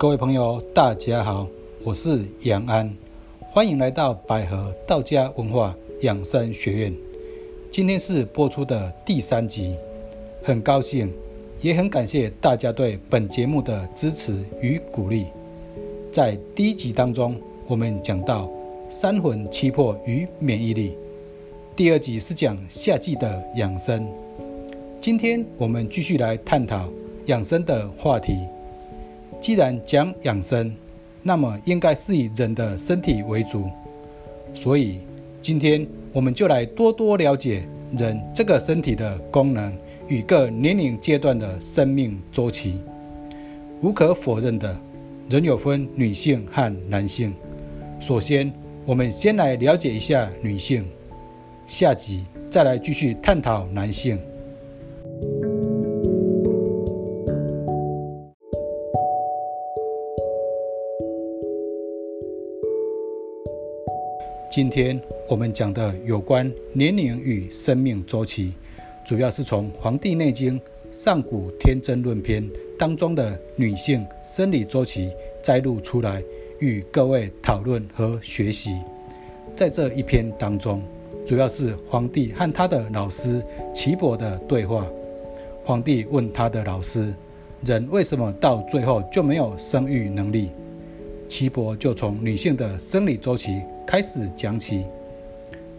各位朋友，大家好，我是杨安，欢迎来到百合道家文化养生学院。今天是播出的第三集，很高兴，也很感谢大家对本节目的支持与鼓励。在第一集当中，我们讲到三魂七魄与免疫力；第二集是讲夏季的养生。今天我们继续来探讨养生的话题。既然讲养生，那么应该是以人的身体为主，所以今天我们就来多多了解人这个身体的功能与各年龄阶段的生命周期。无可否认的。人有分女性和男性。首先，我们先来了解一下女性，下集再来继续探讨男性。今天我们讲的有关年龄与生命周期，主要是从《黄帝内经·上古天真论篇》。当中的女性生理周期摘录出来，与各位讨论和学习。在这一篇当中，主要是皇帝和他的老师岐伯的对话。皇帝问他的老师：“人为什么到最后就没有生育能力？”岐伯就从女性的生理周期开始讲起。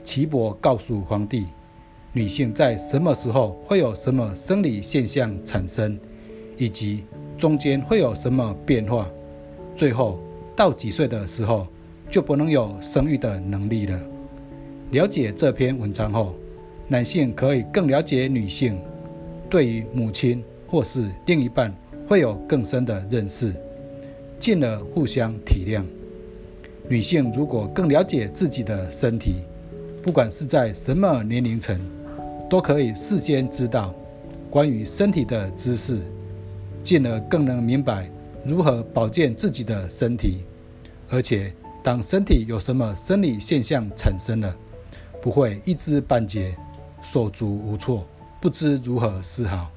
岐伯告诉皇帝，女性在什么时候会有什么生理现象产生？以及中间会有什么变化？最后到几岁的时候就不能有生育的能力了？了解这篇文章后，男性可以更了解女性，对于母亲或是另一半会有更深的认识，进而互相体谅。女性如果更了解自己的身体，不管是在什么年龄层，都可以事先知道关于身体的知识。进而更能明白如何保健自己的身体，而且当身体有什么生理现象产生了，不会一知半解、手足无措、不知如何是好。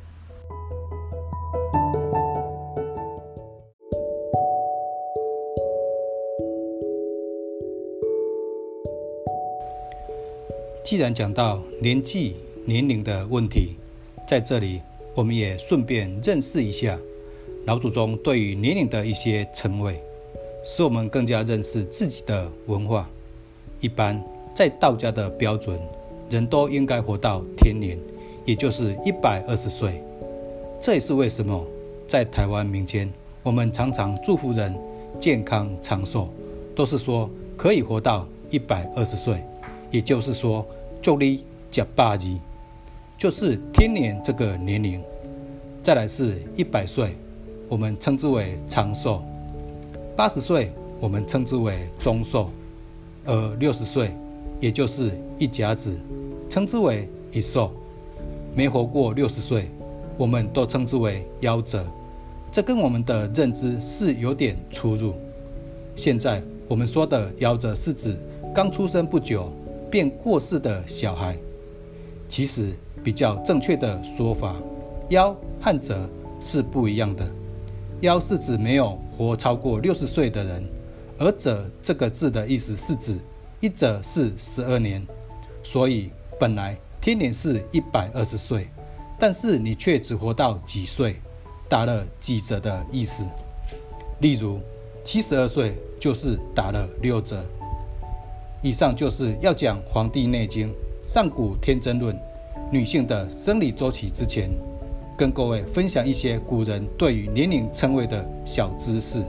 既然讲到年纪、年龄的问题，在这里。我们也顺便认识一下老祖宗对于年龄的一些称谓，使我们更加认识自己的文化。一般在道家的标准，人都应该活到天年，也就是一百二十岁。这也是为什么在台湾民间，我们常常祝福人健康长寿，都是说可以活到一百二十岁，也就是说就你假八级。就是天年这个年龄，再来是一百岁，我们称之为长寿；八十岁，我们称之为中寿；而六十岁，也就是一甲子，称之为一寿。没活过六十岁，我们都称之为夭折。这跟我们的认知是有点出入。现在我们说的夭折，是指刚出生不久便过世的小孩。其实。比较正确的说法，夭和折是不一样的。夭是指没有活超过六十岁的人，而者这个字的意思是指一者是十二年。所以本来天年是一百二十岁，但是你却只活到几岁，打了几折的意思。例如七十二岁就是打了六折。以上就是要讲《黄帝内经·上古天真论》。女性的生理周期之前，跟各位分享一些古人对于年龄称谓的小知识。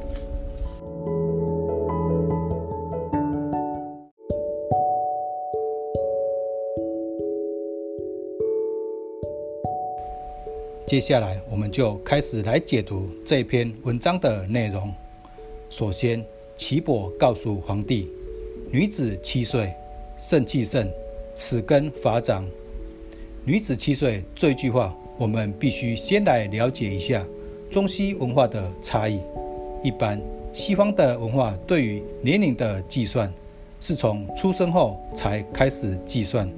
接下来，我们就开始来解读这篇文章的内容。首先，岐伯告诉皇帝：“女子七岁，肾气盛，齿根发长。”女子七岁这句话，我们必须先来了解一下中西文化的差异。一般西方的文化对于年龄的计算是从出生后才开始计算，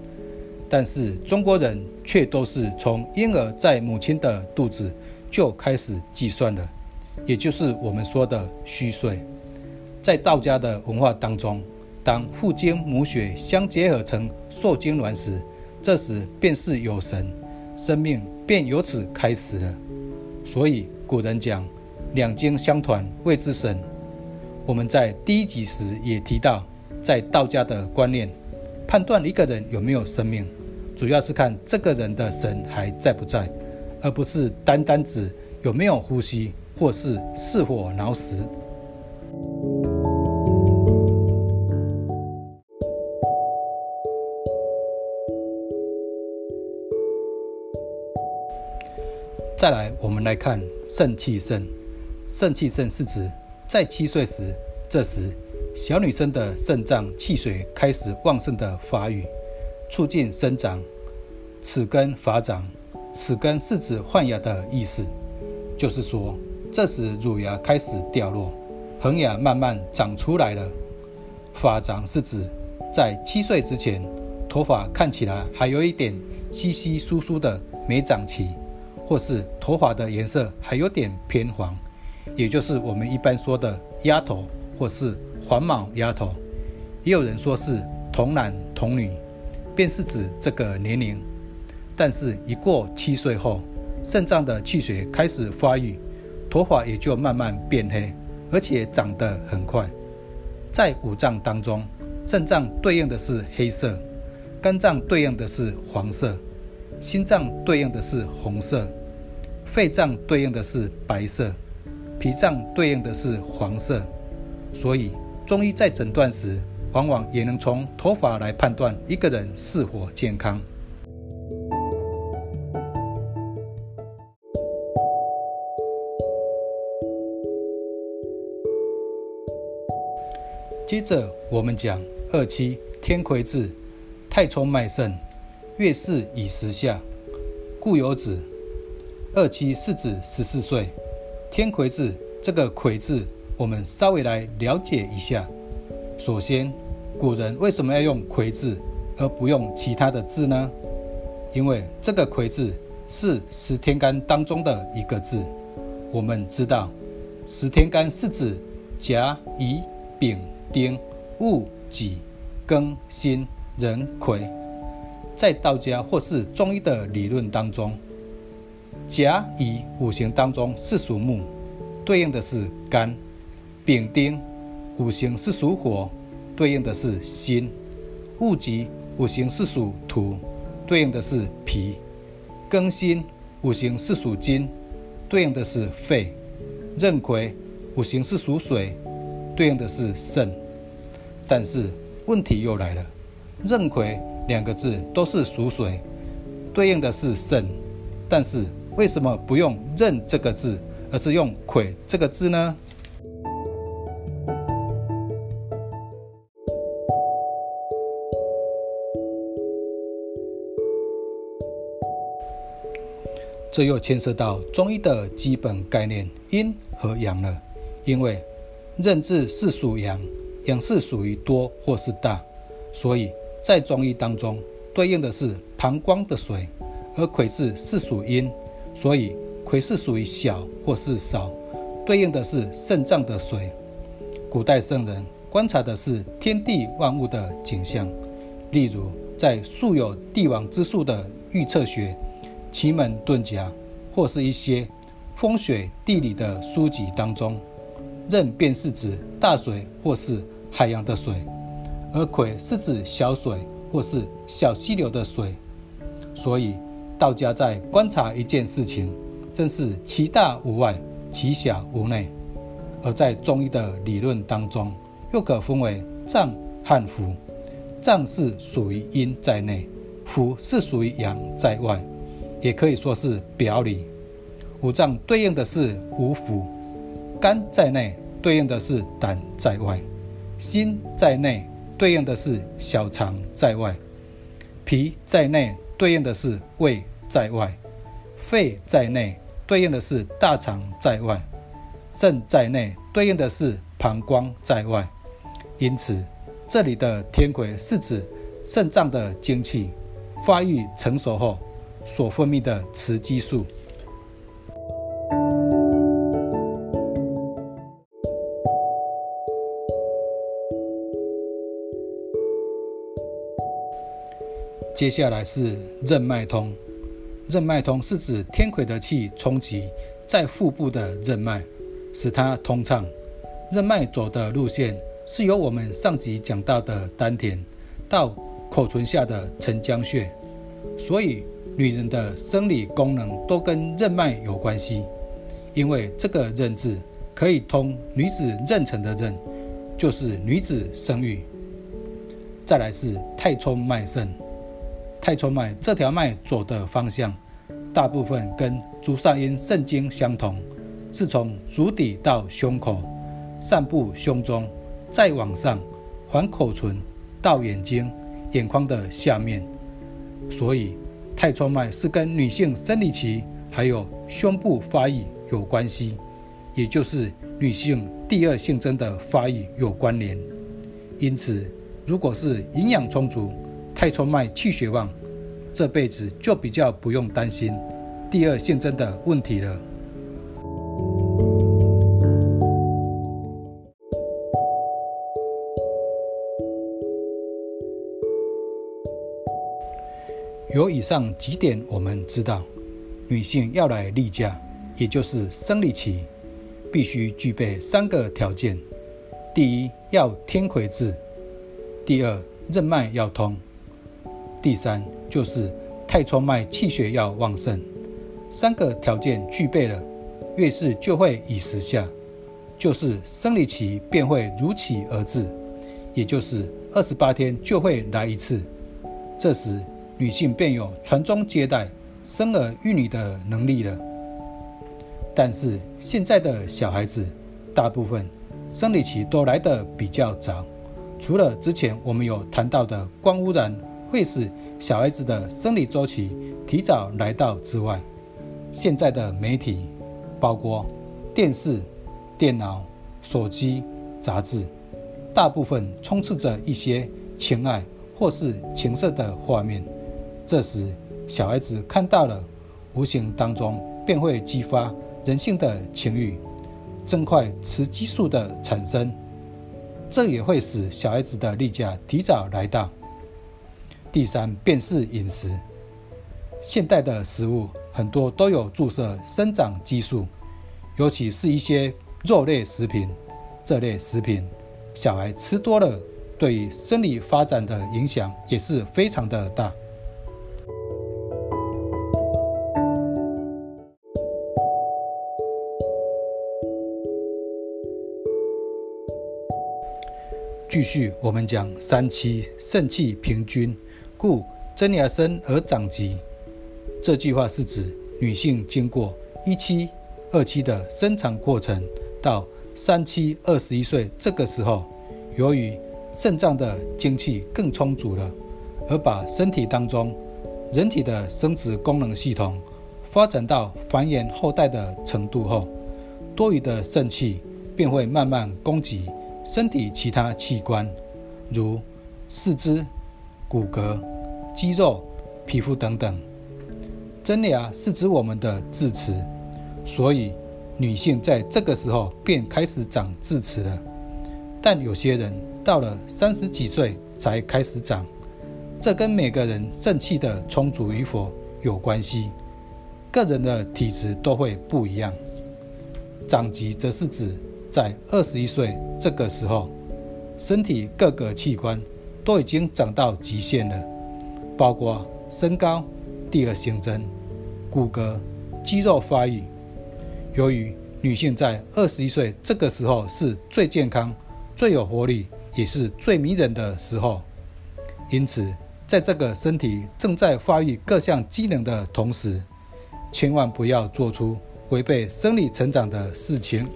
但是中国人却都是从婴儿在母亲的肚子就开始计算了，也就是我们说的虚岁。在道家的文化当中，当父精母血相结合成受精卵时，这时便是有神，生命便由此开始了。所以古人讲两精相团谓之神。我们在第一集时也提到，在道家的观念，判断一个人有没有生命，主要是看这个人的神还在不在，而不是单单指有没有呼吸或是是否脑死。再来，我们来看肾气盛。肾气盛是指在七岁时，这时小女生的肾脏气水开始旺盛的发育，促进生长，齿根发长。齿根是指换牙的意思，就是说，这时乳牙开始掉落，恒牙慢慢长出来了。发长是指在七岁之前，头发看起来还有一点稀稀疏疏的没长齐。或是头发的颜色还有点偏黄，也就是我们一般说的丫头，或是黄毛丫头。也有人说是童男童女，便是指这个年龄。但是，一过七岁后，肾脏的气血开始发育，头发也就慢慢变黑，而且长得很快。在五脏当中，肾脏对应的是黑色，肝脏对应的是黄色。心脏对应的是红色，肺脏对应的是白色，脾脏对应的是黄色。所以中医在诊断时，往往也能从头发来判断一个人是否健康。接着我们讲二七天魁至，太冲脉盛。月事已时下，故有子。二七是指十四岁。天癸字，这个癸字，我们稍微来了解一下。首先，古人为什么要用癸字，而不用其他的字呢？因为这个癸字是十天干当中的一个字。我们知道，十天干是指甲、乙、丙、丁、戊、己、庚、辛、壬、癸。在道家或是中医的理论当中，甲乙五行当中是属木，对应的是肝；丙丁五行是属火，对应的是心；戊己五行是属土，对应的是脾；庚辛五行是属金，对应的是肺；壬癸五行是属水，对应的是肾。但是问题又来了，壬癸。两个字都是属水，对应的是肾，但是为什么不用“壬”这个字，而是用“癸”这个字呢？这又牵涉到中医的基本概念——阴和阳了。因为“壬”字是属阳，阳是属于多或是大，所以。在中医当中，对应的是膀胱的水，而癸字是属阴，所以癸是属于小或是少，对应的是肾脏的水。古代圣人观察的是天地万物的景象，例如在素有帝王之术的预测学、奇门遁甲，或是一些风水地理的书籍当中，任便是指大水或是海洋的水。而癸是指小水或是小溪流的水，所以道家在观察一件事情，正是其大无外，其小无内。而在中医的理论当中，又可分为脏和腑。脏是属于阴在内，腑是属于阳在外，也可以说是表里。五脏对应的是五腑，肝在内对应的是胆在外，心在内。对应的是小肠在外，脾在内对应的是胃在外，肺在内对应的是大肠在外，肾在内对应的是膀胱在外。因此，这里的天癸是指肾脏的精气发育成熟后所分泌的雌激素。接下来是任脉通。任脉通是指天癸的气冲击在腹部的任脉，使它通畅。任脉走的路线是由我们上集讲到的丹田到口唇下的承浆穴，所以女人的生理功能都跟任脉有关系。因为这个任字可以通女子妊娠的任，就是女子生育。再来是太冲脉盛。太冲脉这条脉走的方向，大部分跟足少阴肾经相同，是从足底到胸口，散布胸中，再往上，环口唇到眼睛、眼眶的下面。所以，太冲脉是跟女性生理期还有胸部发育有关系，也就是女性第二性征的发育有关联。因此，如果是营养充足，太冲脉气血旺，这辈子就比较不用担心第二性征的问题了。有以上几点，我们知道，女性要来例假，也就是生理期，必须具备三个条件：第一，要天癸至；第二，任脉要通。第三就是太冲脉气血要旺盛，三个条件具备了，月事就会以时下，就是生理期便会如期而至，也就是二十八天就会来一次。这时女性便有传宗接代、生儿育女的能力了。但是现在的小孩子大部分生理期都来得比较早，除了之前我们有谈到的光污染。会使小孩子的生理周期提早来到之外，现在的媒体，包括电视、电脑、手机、杂志，大部分充斥着一些情爱或是情色的画面。这时，小孩子看到了，无形当中便会激发人性的情欲，增快雌激素的产生，这也会使小孩子的例假提早来到。第三便是饮食，现代的食物很多都有注射生长激素，尤其是一些肉类食品，这类食品小孩吃多了，对于生理发展的影响也是非常的大。继续，我们讲三七肾气平均。故增牙生而长疾，这句话是指女性经过一期、二期的生产过程，到三期二十一岁这个时候，由于肾脏的精气更充足了，而把身体当中人体的生殖功能系统发展到繁衍后代的程度后，多余的肾气便会慢慢供给身体其他器官，如四肢。骨骼、肌肉、皮肤等等，真牙是指我们的智齿，所以女性在这个时候便开始长智齿了。但有些人到了三十几岁才开始长，这跟每个人肾气的充足与否有关系，个人的体质都会不一样。长疾则是指在二十一岁这个时候，身体各个器官。都已经长到极限了，包括身高、第二性征、骨骼、肌肉发育。由于女性在二十一岁这个时候是最健康、最有活力，也是最迷人的时候，因此在这个身体正在发育各项机能的同时，千万不要做出违背生理成长的事情。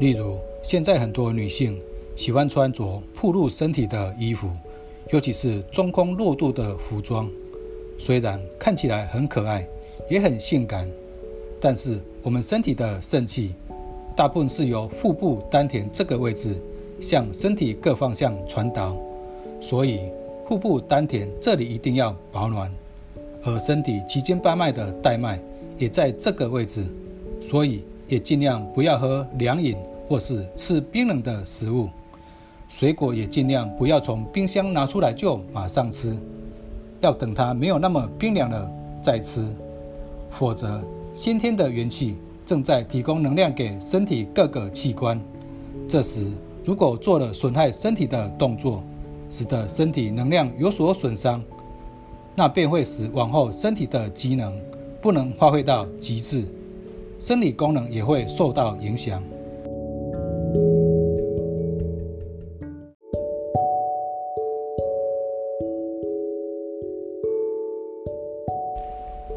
例如，现在很多女性喜欢穿着暴露身体的衣服，尤其是中空露肚的服装。虽然看起来很可爱，也很性感，但是我们身体的肾气大部分是由腹部丹田这个位置向身体各方向传导，所以腹部丹田这里一定要保暖，而身体七经八脉的带脉也在这个位置，所以也尽量不要喝凉饮或是吃冰冷的食物。水果也尽量不要从冰箱拿出来就马上吃，要等它没有那么冰凉了再吃，否则先天的元气正在提供能量给身体各个器官。这时如果做了损害身体的动作，使得身体能量有所损伤，那便会使往后身体的机能不能发挥到极致，生理功能也会受到影响。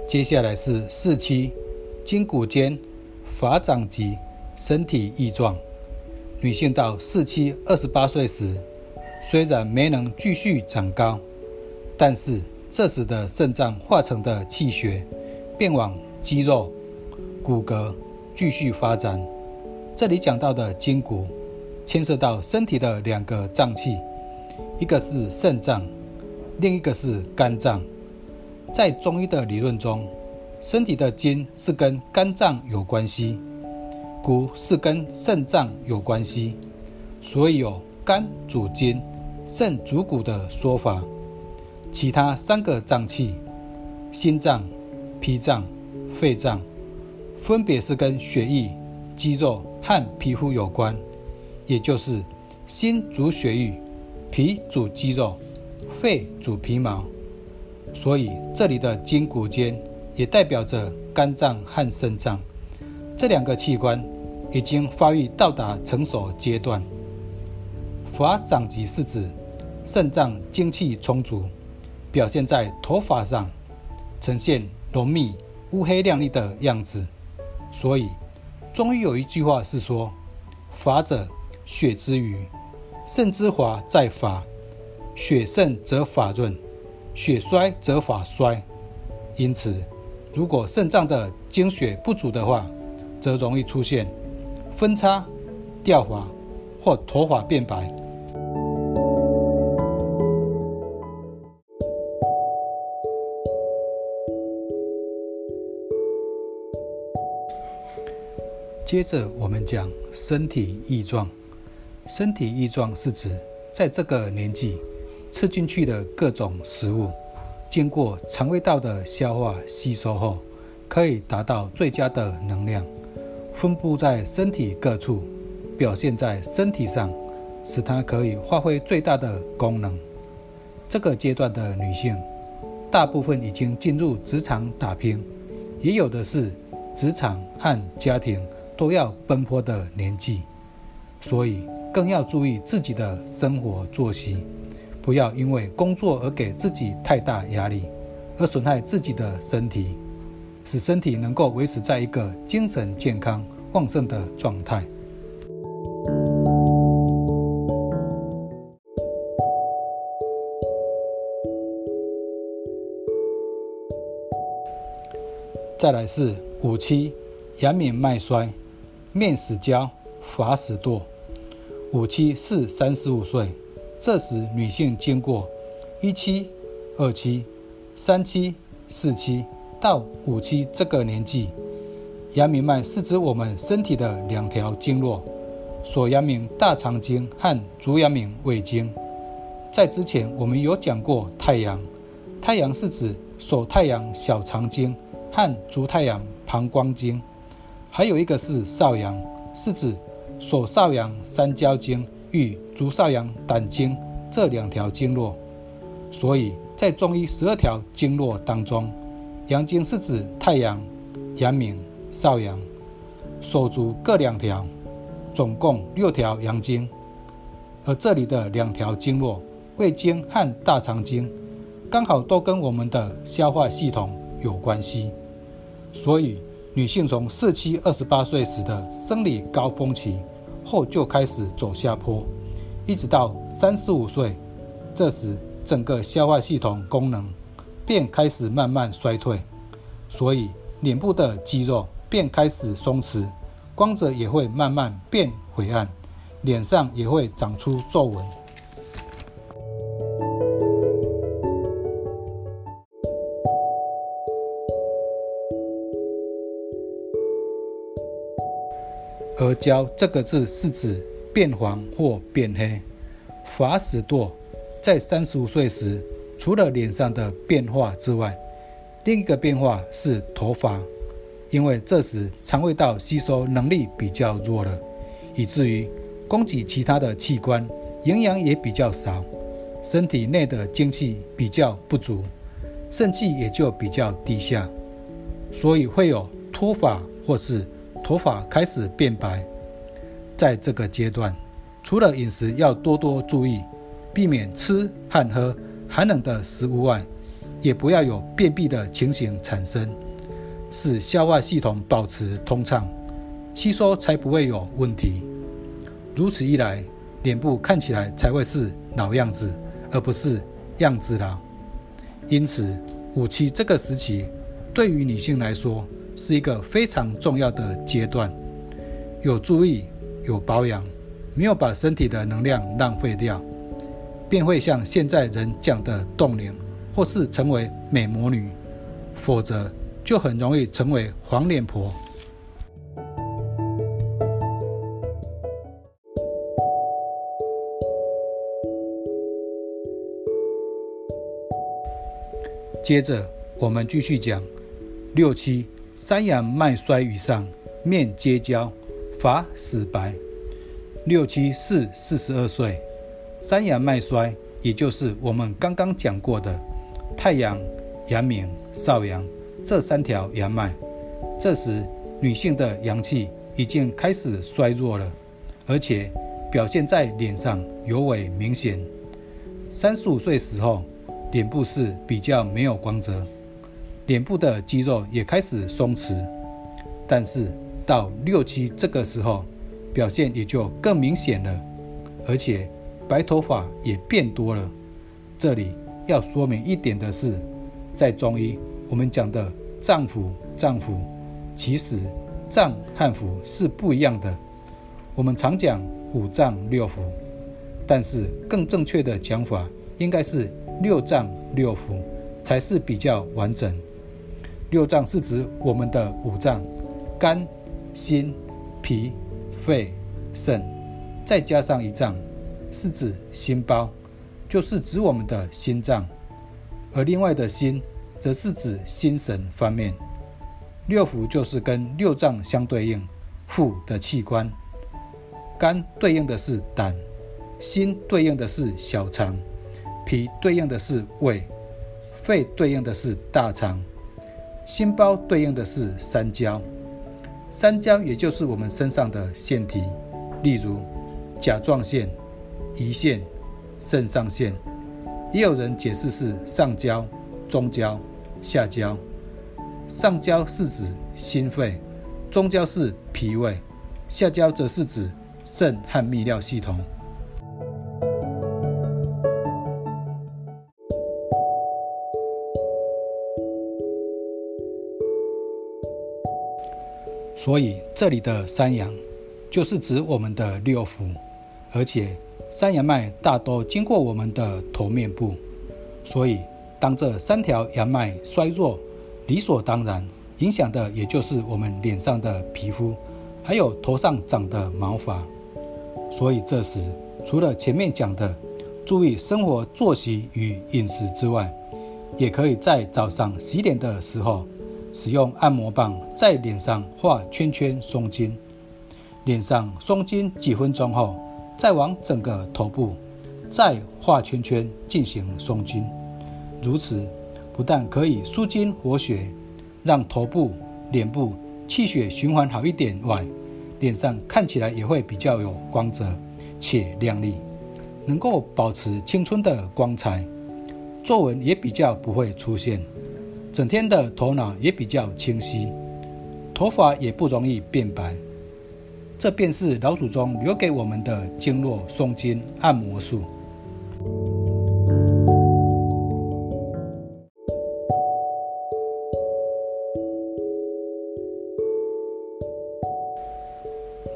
接下来是四期，筋骨间发长及身体异状。女性到四期二十八岁时，虽然没能继续长高，但是这时的肾脏化成的气血，便往肌肉、骨骼继续发展。这里讲到的筋骨，牵涉到身体的两个脏器，一个是肾脏，另一个是肝脏。在中医的理论中，身体的筋是跟肝脏有关系，骨是跟肾脏有关系，所以有肝主筋、肾主骨的说法。其他三个脏器，心脏、脾脏、肺脏，分别是跟血液、肌肉和皮肤有关，也就是心主血液，脾主肌肉，肺主皮毛。所以，这里的筋骨间也代表着肝脏和肾脏这两个器官已经发育到达成熟阶段。发长疾是指肾脏精气充足，表现在头发上，呈现浓密、乌黑亮丽的样子。所以，中医有一句话是说：“法者，血之余，肾之华在法，血盛则法润。”血衰则法衰，因此，如果肾脏的精血不足的话，则容易出现分叉、掉发或脱发变白。接着，我们讲身体异状。身体异状是指在这个年纪。吃进去的各种食物，经过肠胃道的消化吸收后，可以达到最佳的能量，分布在身体各处，表现在身体上，使它可以发挥最大的功能。这个阶段的女性，大部分已经进入职场打拼，也有的是职场和家庭都要奔波的年纪，所以更要注意自己的生活作息。不要因为工作而给自己太大压力，而损害自己的身体，使身体能够维持在一个精神健康旺盛的状态。再来是五七，阳明脉衰，面死焦，发始堕。五期是三十五岁。这时，女性经过一期、二期、三期、四期到五期这个年纪，阳明脉是指我们身体的两条经络：锁阳明大肠经和足阳明胃经。在之前，我们有讲过太阳，太阳是指手太阳小肠经和足太阳膀胱经；还有一个是少阳，是指手少阳三焦经。与足少阳胆经这两条经络，所以在中医十二条经络当中，阳经是指太阳、阳明、少阳，手足各两条，总共六条阳经。而这里的两条经络，胃经和大肠经，刚好都跟我们的消化系统有关系。所以，女性从四期二十八岁时的生理高峰期。后就开始走下坡，一直到三十五岁，这时整个消化系统功能便开始慢慢衰退，所以脸部的肌肉便开始松弛，光泽也会慢慢变灰暗，脸上也会长出皱纹。而焦这个字是指变黄或变黑。法使堕在三十五岁时，除了脸上的变化之外，另一个变化是头发，因为这时肠胃道吸收能力比较弱了，以至于供给其他的器官营养也比较少，身体内的精气比较不足，肾气也就比较低下，所以会有脱发或是头发开始变白。在这个阶段，除了饮食要多多注意，避免吃和喝寒冷的食物外，也不要有便秘的情形产生，使消化系统保持通畅，吸收才不会有问题。如此一来，脸部看起来才会是老样子，而不是样子老。因此，五期这个时期对于女性来说是一个非常重要的阶段，有注意有保养，没有把身体的能量浪费掉，便会像现在人讲的冻龄。或是成为美魔女，否则就很容易成为黄脸婆。接着我们继续讲六七三阳脉衰以上，面皆焦，发死白。六七四四十二岁，三阳脉衰，也就是我们刚刚讲过的。太阳、阳明、少阳这三条阳脉，这时女性的阳气已经开始衰弱了，而且表现在脸上尤为明显。三十五岁时候，脸部是比较没有光泽，脸部的肌肉也开始松弛。但是到六七这个时候，表现也就更明显了，而且白头发也变多了。这里。要说明一点的是，在中医，我们讲的脏腑、脏腑，其实脏和腑是不一样的。我们常讲五脏六腑，但是更正确的讲法应该是六脏六腑才是比较完整。六脏是指我们的五脏：肝、心、脾、肺、肾，再加上一脏，是指心包。就是指我们的心脏，而另外的心，则是指心神方面。六腑就是跟六脏相对应，腑的器官。肝对应的是胆，心对应的是小肠，脾对应的是胃，肺对应的是大肠，心包对应的是三焦。三焦也就是我们身上的腺体，例如甲状腺、胰腺。肾上腺，也有人解释是上焦、中焦、下焦。上焦是指心肺，中焦是脾胃，下焦则是指肾和泌尿系统。所以这里的三阳，就是指我们的六腑，而且。三阳脉大多经过我们的头面部，所以当这三条阳脉衰弱，理所当然影响的也就是我们脸上的皮肤，还有头上长的毛发。所以这时除了前面讲的注意生活作息与饮食之外，也可以在早上洗脸的时候使用按摩棒在脸上画圈圈松筋，脸上松筋几分钟后。再往整个头部再画圈圈进行松筋，如此不但可以舒筋活血，让头部、脸部气血循环好一点外，脸上看起来也会比较有光泽且亮丽，能够保持青春的光彩，皱纹也比较不会出现，整天的头脑也比较清晰，头发也不容易变白。这便是老祖宗留给我们的经络松筋按摩术。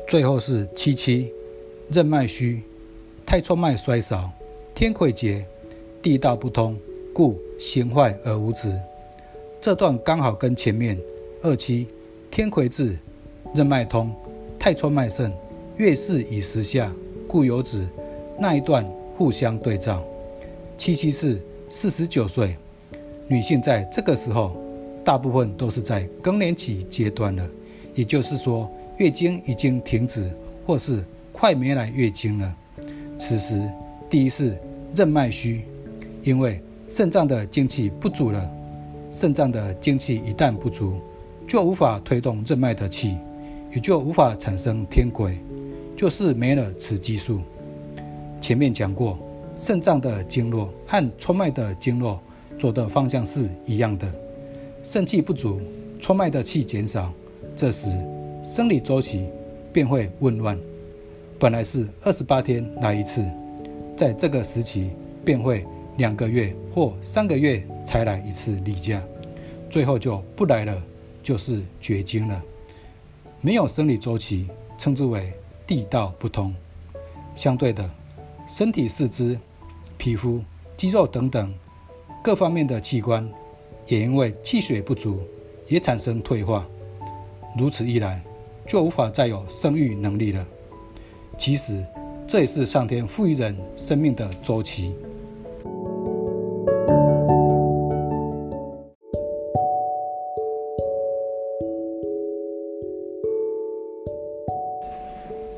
最后是七七，任脉虚，太冲脉衰少，天癸竭，地道不通，故行坏而无子。这段刚好跟前面二七天癸至，任脉通。太冲脉盛，月事已时下，故有子那一段互相对照。七七是四十九岁，女性在这个时候，大部分都是在更年期阶段了，也就是说，月经已经停止，或是快没来月经了。此时，第一是任脉虚，因为肾脏的精气不足了。肾脏的精气一旦不足，就无法推动任脉的气，也就无法产生天癸，就是没了雌激素。前面讲过。肾脏的经络和冲脉的经络走的方向是一样的，肾气不足，冲脉的气减少，这时生理周期便会紊乱。本来是二十八天来一次，在这个时期便会两个月或三个月才来一次例假，最后就不来了，就是绝经了。没有生理周期，称之为地道不通。相对的，身体四肢。皮肤、肌肉等等各方面的器官，也因为气血不足，也产生退化。如此一来，就无法再有生育能力了。其实，这也是上天赋予人生命的周期。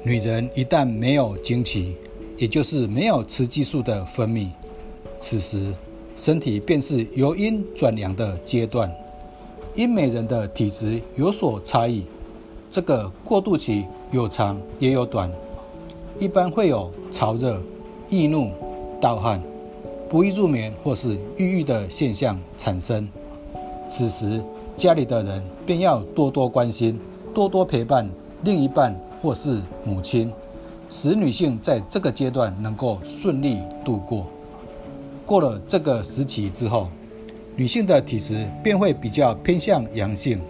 女人一旦没有经期，也就是没有雌激素的分泌，此时身体便是由阴转阳的阶段。因每人的体质有所差异，这个过渡期有长也有短，一般会有潮热、易怒、盗汗、不易入眠或是抑郁的现象产生。此时家里的人便要多多关心、多多陪伴另一半或是母亲。使女性在这个阶段能够顺利度过。过了这个时期之后，女性的体质便会比较偏向阳性，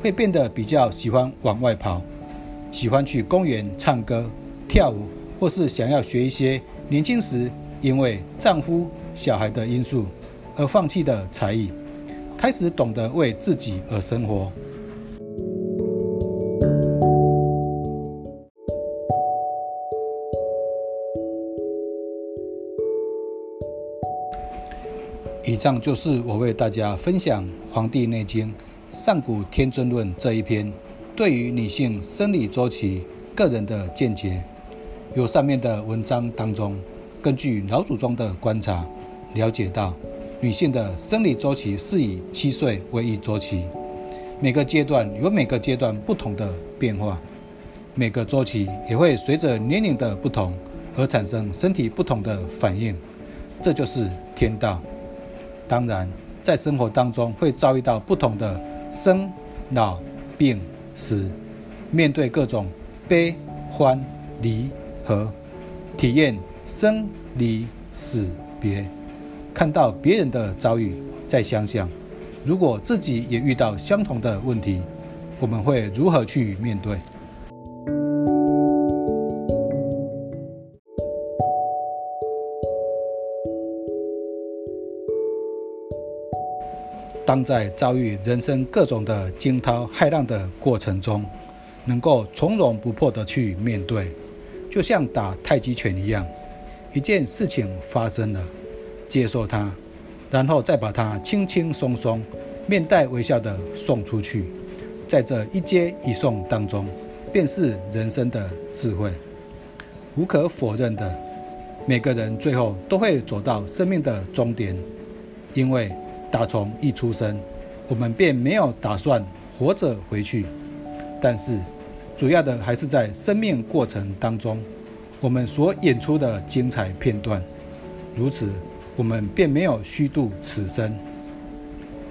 会变得比较喜欢往外跑，喜欢去公园唱歌、跳舞，或是想要学一些年轻时因为丈夫、小孩的因素而放弃的才艺，开始懂得为自己而生活。以上就是我为大家分享《黄帝内经·上古天尊论》这一篇对于女性生理周期个人的见解。由上面的文章当中，根据老祖宗的观察，了解到女性的生理周期是以七岁为一周期，每个阶段有每个阶段不同的变化，每个周期也会随着年龄的不同而产生身体不同的反应，这就是天道。当然，在生活当中会遭遇到不同的生、老、病、死，面对各种悲、欢、离、合，体验生、离、死、别，看到别人的遭遇，再想想，如果自己也遇到相同的问题，我们会如何去面对？当在遭遇人生各种的惊涛骇浪的过程中，能够从容不迫的去面对，就像打太极拳一样，一件事情发生了，接受它，然后再把它轻轻松松、面带微笑的送出去，在这一接一送当中，便是人生的智慧。无可否认的，每个人最后都会走到生命的终点，因为。打从一出生，我们便没有打算活着回去。但是，主要的还是在生命过程当中，我们所演出的精彩片段。如此，我们便没有虚度此生。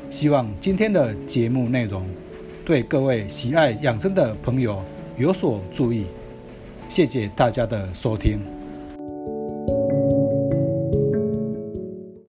希望今天的节目内容对各位喜爱养生的朋友有所注意。谢谢大家的收听。